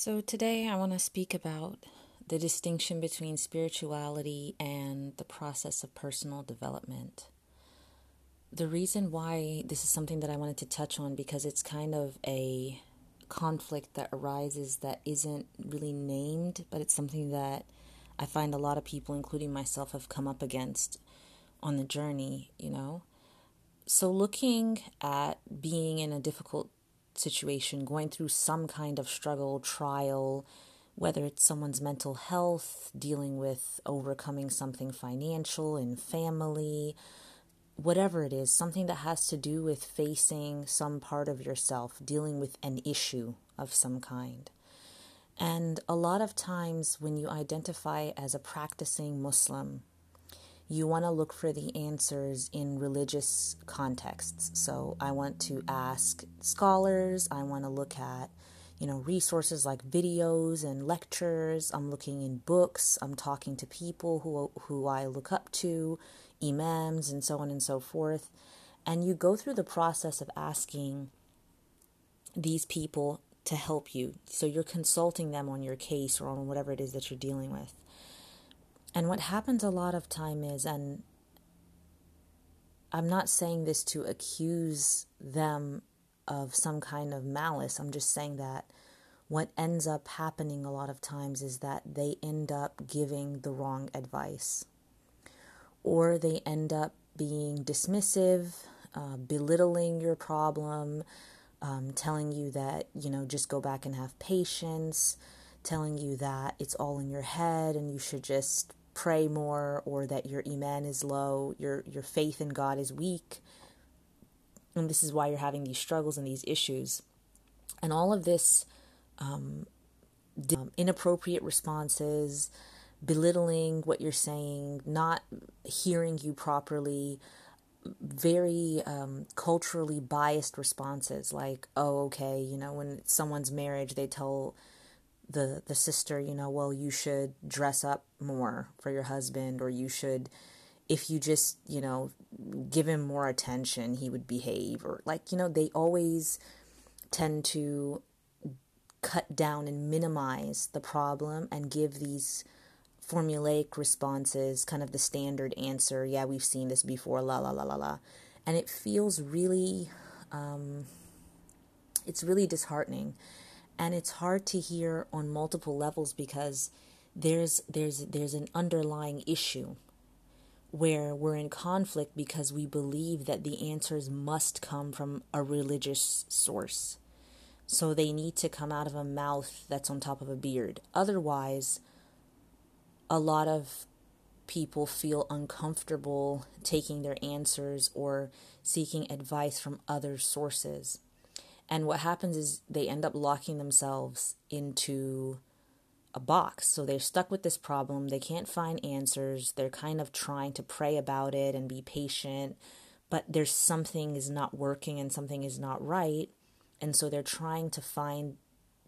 So, today I want to speak about the distinction between spirituality and the process of personal development. The reason why this is something that I wanted to touch on because it's kind of a conflict that arises that isn't really named, but it's something that I find a lot of people, including myself, have come up against on the journey, you know. So, looking at being in a difficult situation, going through some kind of struggle, trial, whether it's someone's mental health, dealing with overcoming something financial and family, whatever it is, something that has to do with facing some part of yourself, dealing with an issue of some kind. And a lot of times, when you identify as a practicing Muslim, you want to look for the answers in religious contexts. So I want to ask scholars, I want to look at you know resources like videos and lectures. I'm looking in books, I'm talking to people who who I look up to, imams and so on and so forth. And you go through the process of asking these people to help you. So you're consulting them on your case or on whatever it is that you're dealing with. And what happens a lot of time is, and I'm not saying this to accuse them of some kind of malice, I'm just saying that what ends up happening a lot of times is that they end up giving the wrong advice, or they end up being dismissive, uh, belittling your problem, um, telling you that, you know, just go back and have patience, telling you that it's all in your head and you should just pray more or that your iman is low, your your faith in God is weak. And this is why you're having these struggles and these issues. And all of this um, um, inappropriate responses, belittling what you're saying, not hearing you properly, very um, culturally biased responses like, oh, okay, you know, when someone's marriage, they tell the the sister, you know, well, you should dress up more for your husband, or you should, if you just, you know, give him more attention, he would behave, or like, you know, they always tend to cut down and minimize the problem and give these formulaic responses, kind of the standard answer. Yeah, we've seen this before. La la la la la, and it feels really, um, it's really disheartening and it's hard to hear on multiple levels because there's there's there's an underlying issue where we're in conflict because we believe that the answers must come from a religious source. So they need to come out of a mouth that's on top of a beard. Otherwise, a lot of people feel uncomfortable taking their answers or seeking advice from other sources. And what happens is they end up locking themselves into a box. So they're stuck with this problem. They can't find answers. They're kind of trying to pray about it and be patient, but there's something is not working and something is not right. And so they're trying to find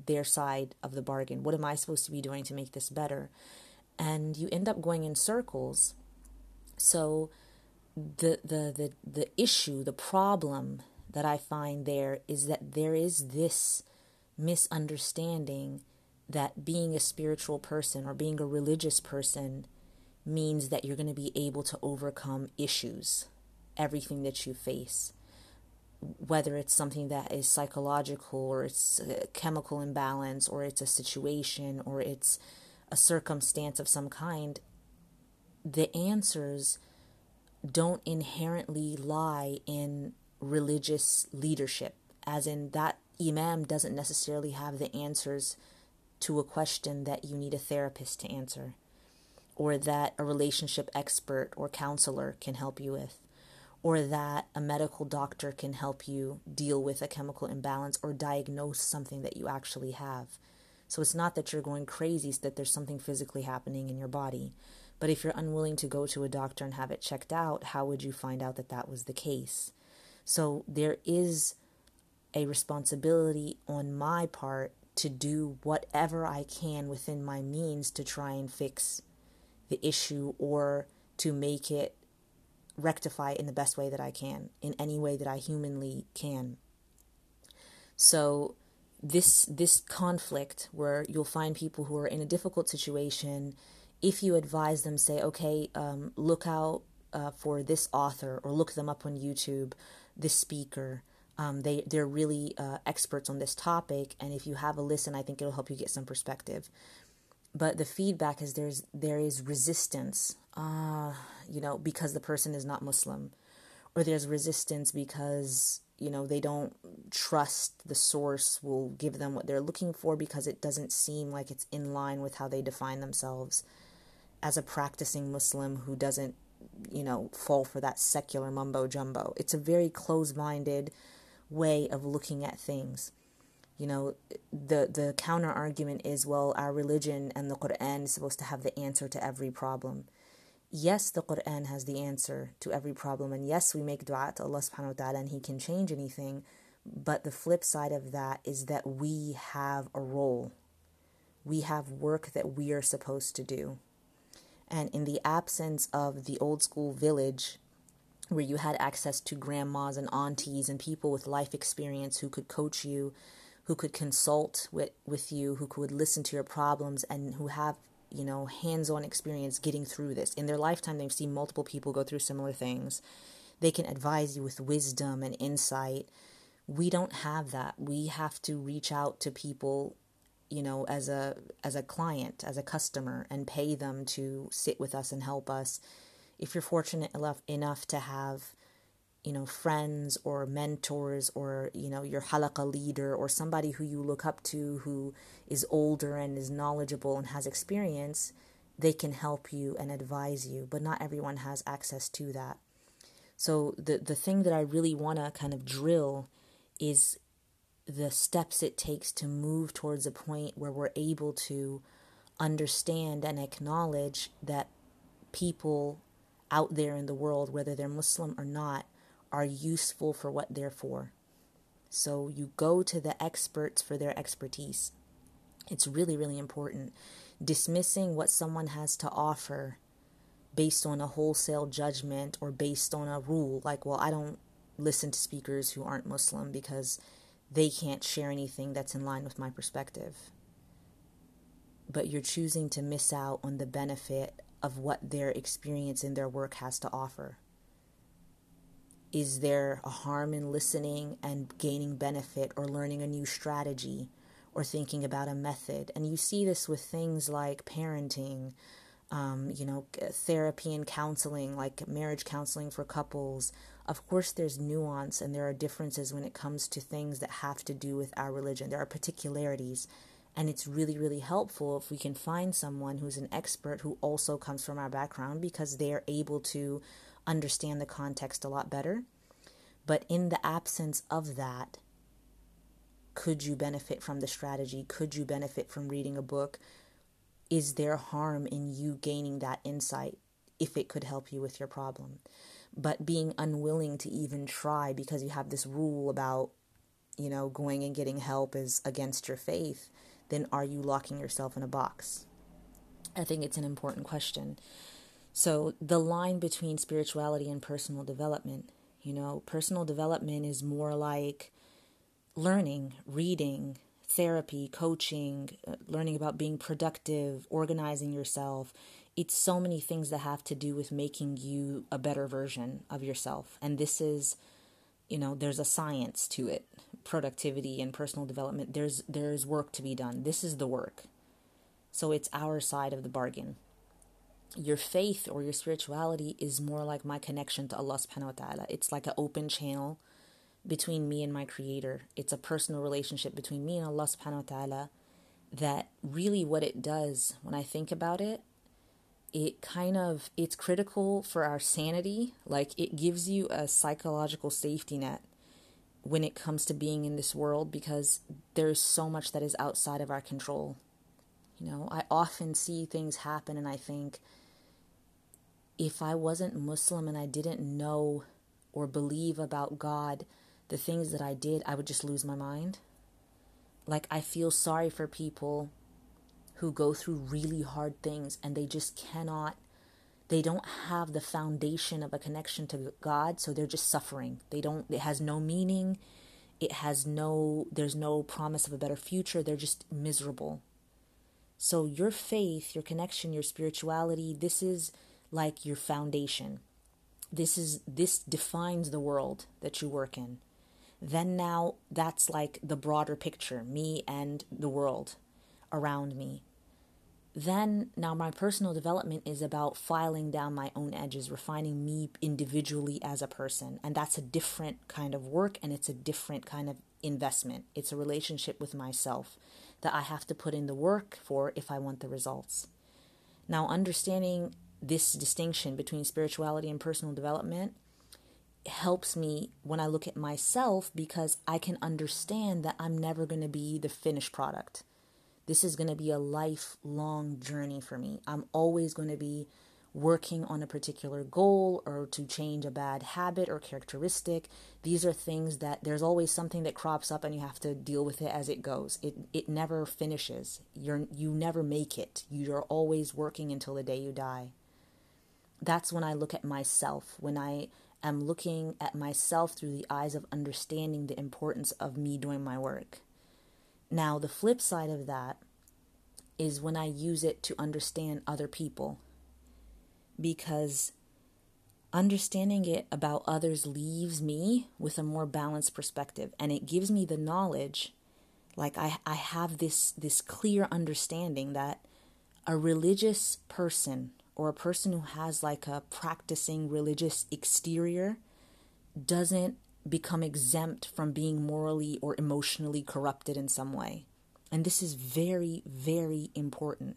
their side of the bargain. What am I supposed to be doing to make this better? And you end up going in circles. So the the the the issue, the problem that I find there is that there is this misunderstanding that being a spiritual person or being a religious person means that you're going to be able to overcome issues, everything that you face. Whether it's something that is psychological or it's a chemical imbalance or it's a situation or it's a circumstance of some kind, the answers don't inherently lie in religious leadership, as in that imam doesn't necessarily have the answers to a question that you need a therapist to answer, or that a relationship expert or counselor can help you with, or that a medical doctor can help you deal with a chemical imbalance or diagnose something that you actually have. So it's not that you're going crazy, it's that there's something physically happening in your body. But if you're unwilling to go to a doctor and have it checked out, how would you find out that that was the case? So there is a responsibility on my part to do whatever I can within my means to try and fix the issue or to make it rectify in the best way that I can, in any way that I humanly can. So this this conflict where you'll find people who are in a difficult situation if you advise them say okay um, look out uh, for this author or look them up on youtube this speaker um, they they're really uh, experts on this topic and if you have a listen i think it'll help you get some perspective. But the feedback is there's there is resistance uh, you know because the person is not muslim or there's resistance because you know they don't trust the source will give them what they're looking for because it doesn't seem like it's in line with how they define themselves as a practicing muslim who doesn't you know fall for that secular mumbo jumbo it's a very closed-minded way of looking at things you know the the counter argument is well our religion and the quran is supposed to have the answer to every problem yes, the Quran has the answer to every problem, and yes, we make dua to Allah subhanahu wa ta'ala and He can change anything. But the flip side of that is that we have a role, we have work that we are supposed to do. And in the absence of the old school village, where you had access to grandmas and aunties and people with life experience who could coach you, who could consult with, with you, who could listen to your problems, and who have you know, hands on experience getting through this. In their lifetime, they've seen multiple people go through similar things. They can advise you with wisdom and insight. We don't have that. We have to reach out to people, you know, as a as a client, as a customer and pay them to sit with us and help us. If you're fortunate enough enough to have you know, friends or mentors or, you know, your halaqa leader or somebody who you look up to who is older and is knowledgeable and has experience, they can help you and advise you. But not everyone has access to that. So the, the thing that I really want to kind of drill is the steps it takes to move towards a point where we're able to understand and acknowledge that people out there in the world, whether they're Muslim or not, are useful for what they're for. So you go to the experts for their expertise. It's really, really important. Dismissing what someone has to offer based on a wholesale judgment or based on a rule, like, well, I don't listen to speakers who aren't Muslim because they can't share anything that's in line with my perspective. But you're choosing to miss out on the benefit of what their experience in their work has to offer. Is there a harm in listening and gaining benefit or learning a new strategy or thinking about a method? And you see this with things like parenting, um, you know, therapy and counseling, like marriage counseling for couples. Of course, there's nuance and there are differences when it comes to things that have to do with our religion. There are particularities. And it's really, really helpful if we can find someone who's an expert who also comes from our background because they are able to understand the context a lot better. But in the absence of that, could you benefit from the strategy? Could you benefit from reading a book? Is there harm in you gaining that insight if it could help you with your problem? But being unwilling to even try because you have this rule about, you know, going and getting help is against your faith, then are you locking yourself in a box? I think it's an important question. So, the line between spirituality and personal development, you know, personal development is more like learning, reading, therapy, coaching, uh, learning about being productive, organizing yourself. It's so many things that have to do with making you a better version of yourself. And this is, you know, there's a science to it. Productivity and personal development, there's there's work to be done. This is the work. So it's our side of the bargain your faith or your spirituality is more like my connection to Allah subhanahu wa ta'ala. It's like an open channel between me and my creator. It's a personal relationship between me and Allah subhanahu wa ta'ala that really what it does when I think about it, it kind of it's critical for our sanity. Like it gives you a psychological safety net when it comes to being in this world because there's so much that is outside of our control. You know, I often see things happen and I think, if I wasn't Muslim and I didn't know or believe about God, the things that I did, I would just lose my mind. Like, I feel sorry for people who go through really hard things and they just cannot, they don't have the foundation of a connection to God, so they're just suffering. They don't, it has no meaning. it has no there's no promise of a better future they're just miserable so your faith your connection your spirituality this is like your foundation this is this defines the world that you work in then now that's like the broader picture me and the world around me. Then now my personal development is about filing down my own edges refining me individually as a person. And that's a different kind of work and it's a different kind of investment. It's a relationship with myself that i have to put in the work for if i want the results. Now understanding this distinction between spirituality and personal development helps me when i look at myself because i can understand that i'm never going to be the finished product this is going to be a lifelong journey for me. I'm always going to be working on a particular goal or to change a bad habit or characteristic. These are things that there's always something that crops up and you have to deal with it as it goes. It it never finishes. You're you never make it. You're always working until the day you die. That's when I look at myself, when I am looking at myself through the eyes of understanding the importance of me doing my work. Now, the flip side of that is when I use it to understand other people. Because understanding it about others leaves me with a more balanced perspective and it gives me the knowledge like I, I have this this clear understanding that a religious person or a person who has like a practicing religious exterior doesn't become exempt from being morally or emotionally corrupted in some way. And this is very, very important.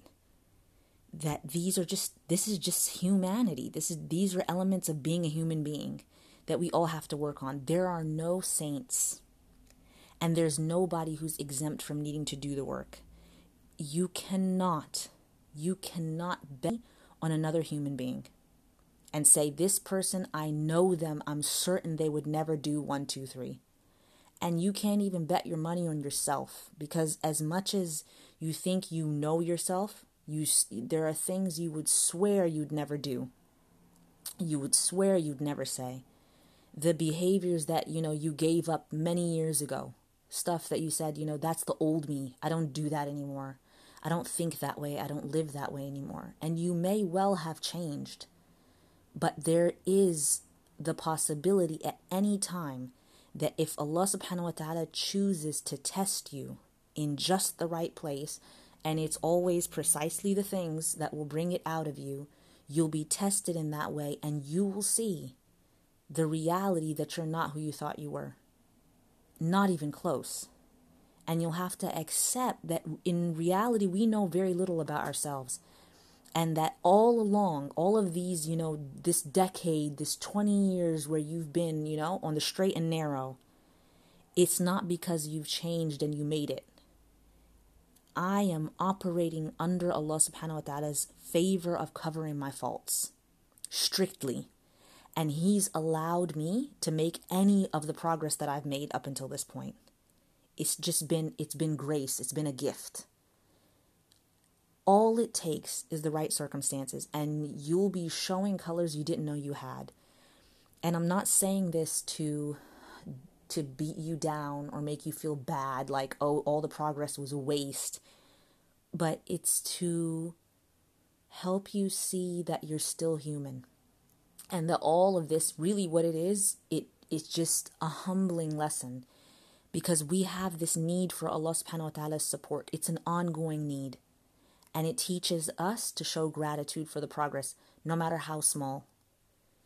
That these are just this is just humanity. This is these are elements of being a human being that we all have to work on. There are no saints. And there's nobody who's exempt from needing to do the work. You cannot, you cannot bet on another human being and say, This person, I know them, I'm certain they would never do one, two, three. And you can't even bet your money on yourself because, as much as you think you know yourself, you, there are things you would swear you'd never do. You would swear you'd never say. The behaviors that, you know, you gave up many years ago, stuff that you said, you know, that's the old me. I don't do that anymore. I don't think that way. I don't live that way anymore. And you may well have changed. But there is the possibility at any time that if Allah subhanahu wa ta'ala chooses to test you in just the right place, and it's always precisely the things that will bring it out of you, you'll be tested in that way and you will see the reality that you're not who you thought you were. Not even close. And you'll have to accept that in reality, we know very little about ourselves. And that all along all of these you know this decade this 20 years where you've been you know on the straight and narrow it's not because you've changed and you made it. I am operating under allah subhanahu wa ta'ala's favor of covering my faults strictly. And he's allowed me to make any of the progress that i've made up until this point it's just been it's been grace it's been a gift. All it takes is the right circumstances, and you'll be showing colors you didn't know you had. And I'm not saying this to to beat you down or make you feel bad like oh all the progress was a waste but it's to help you see that you're still human. And that all of this really what it is it it's just a humbling lesson because we have this need for Allah subhanahu wa ta'ala's support it's an ongoing need and it teaches us to show gratitude for the progress, no matter how small.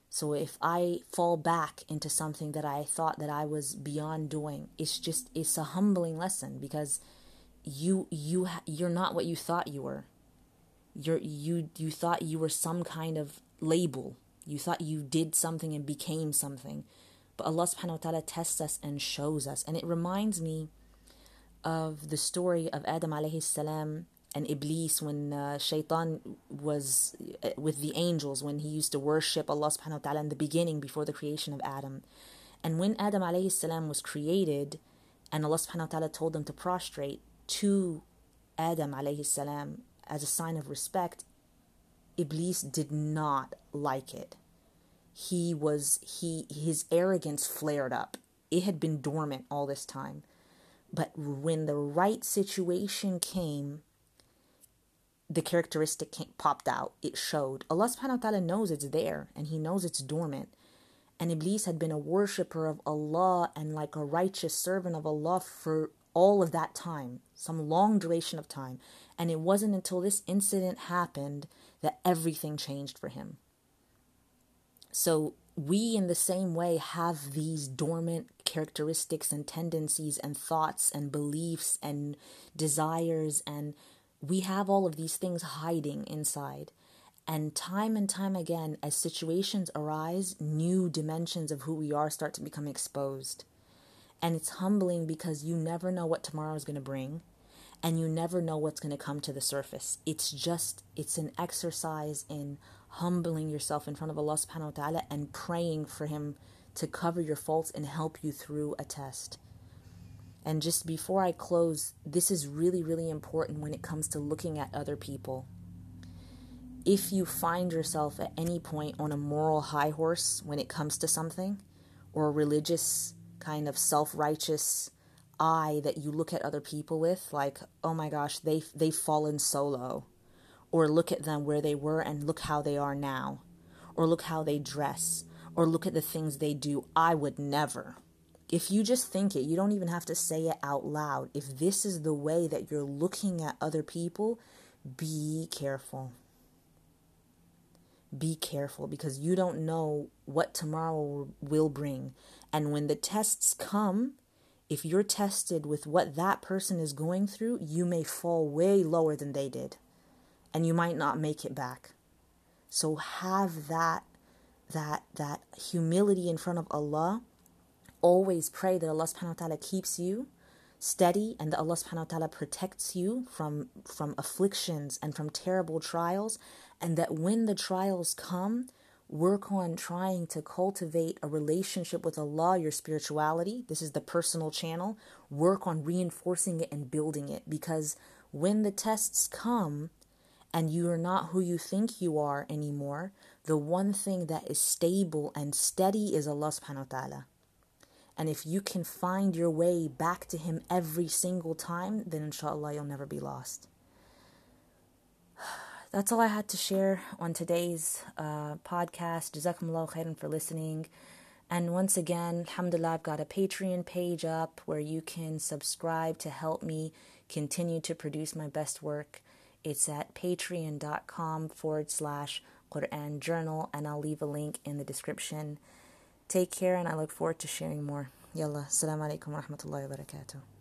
So if I fall back into something that I thought that I was beyond doing, it's just it's a humbling lesson because you you you're not what you thought you were. You're you you thought you were some kind of label. You thought you did something and became something. But Allah subhanahu wa ta'ala tests us and shows us. And it reminds me of the story of Adam alayhi salam and Iblis when uh, Shaitan was uh, with the angels when he used to worship Allah subhanahu wa ta'ala in the beginning before the creation of Adam. And when Adam alayhi salam was created and Allah subhanahu wa ta'ala told them to prostrate to Adam alayhi salam as a sign of respect, Iblis did not like it. He was he his arrogance flared up it had been dormant all this time. But when the right situation came, the characteristic came, popped out. It showed. Allah subhanahu wa ta'ala knows it's there and He knows it's dormant. And Iblis had been a worshipper of Allah and like a righteous servant of Allah for all of that time, some long duration of time. And it wasn't until this incident happened that everything changed for him. So we, in the same way, have these dormant characteristics and tendencies and thoughts and beliefs and desires, and we have all of these things hiding inside. And time and time again, as situations arise, new dimensions of who we are start to become exposed. And it's humbling because you never know what tomorrow is going to bring and you never know what's going to come to the surface. It's just, it's an exercise in humbling yourself in front of Allah subhanahu wa ta'ala and praying for Him to cover your faults and help you through a test. And just before I close, this is really, really important when it comes to looking at other people. If you find yourself at any point on a moral high horse when it comes to something, or a religious kind of self righteous eye that you look at other people with, like, oh my gosh, they they've fallen so low or look at them where they were and look how they are now, or look how they dress, or look at the things they do. I would never. If you just think it, you don't even have to say it out loud. If this is the way that you're looking at other people, be careful. Be careful because you don't know what tomorrow will bring. And when the tests come, if you're tested with what that person is going through, you may fall way lower than they did and you might not make it back. So have that that that humility in front of Allah. Always pray that Allah subhanahu wa ta'ala keeps you steady and that Allah subhanahu wa ta'ala protects you from from afflictions and from terrible trials and that when the trials come work on trying to cultivate a relationship with Allah your spirituality this is the personal channel work on reinforcing it and building it because when the tests come and you are not who you think you are anymore, the one thing that is stable and steady is Allah subhanahu wa ta'ala. And if you can find your way back to Him every single time, then inshallah you'll never be lost. That's all I had to share on today's uh, podcast. Jazakumullah khairan for listening. And once again, alhamdulillah, I've got a Patreon page up where you can subscribe to help me continue to produce my best work. It's at patreon.com forward slash Quran Journal, and I'll leave a link in the description. Take care, and I look forward to sharing more. Yalla, assalamu alaikum wa rahmatullahi wa barakatuh.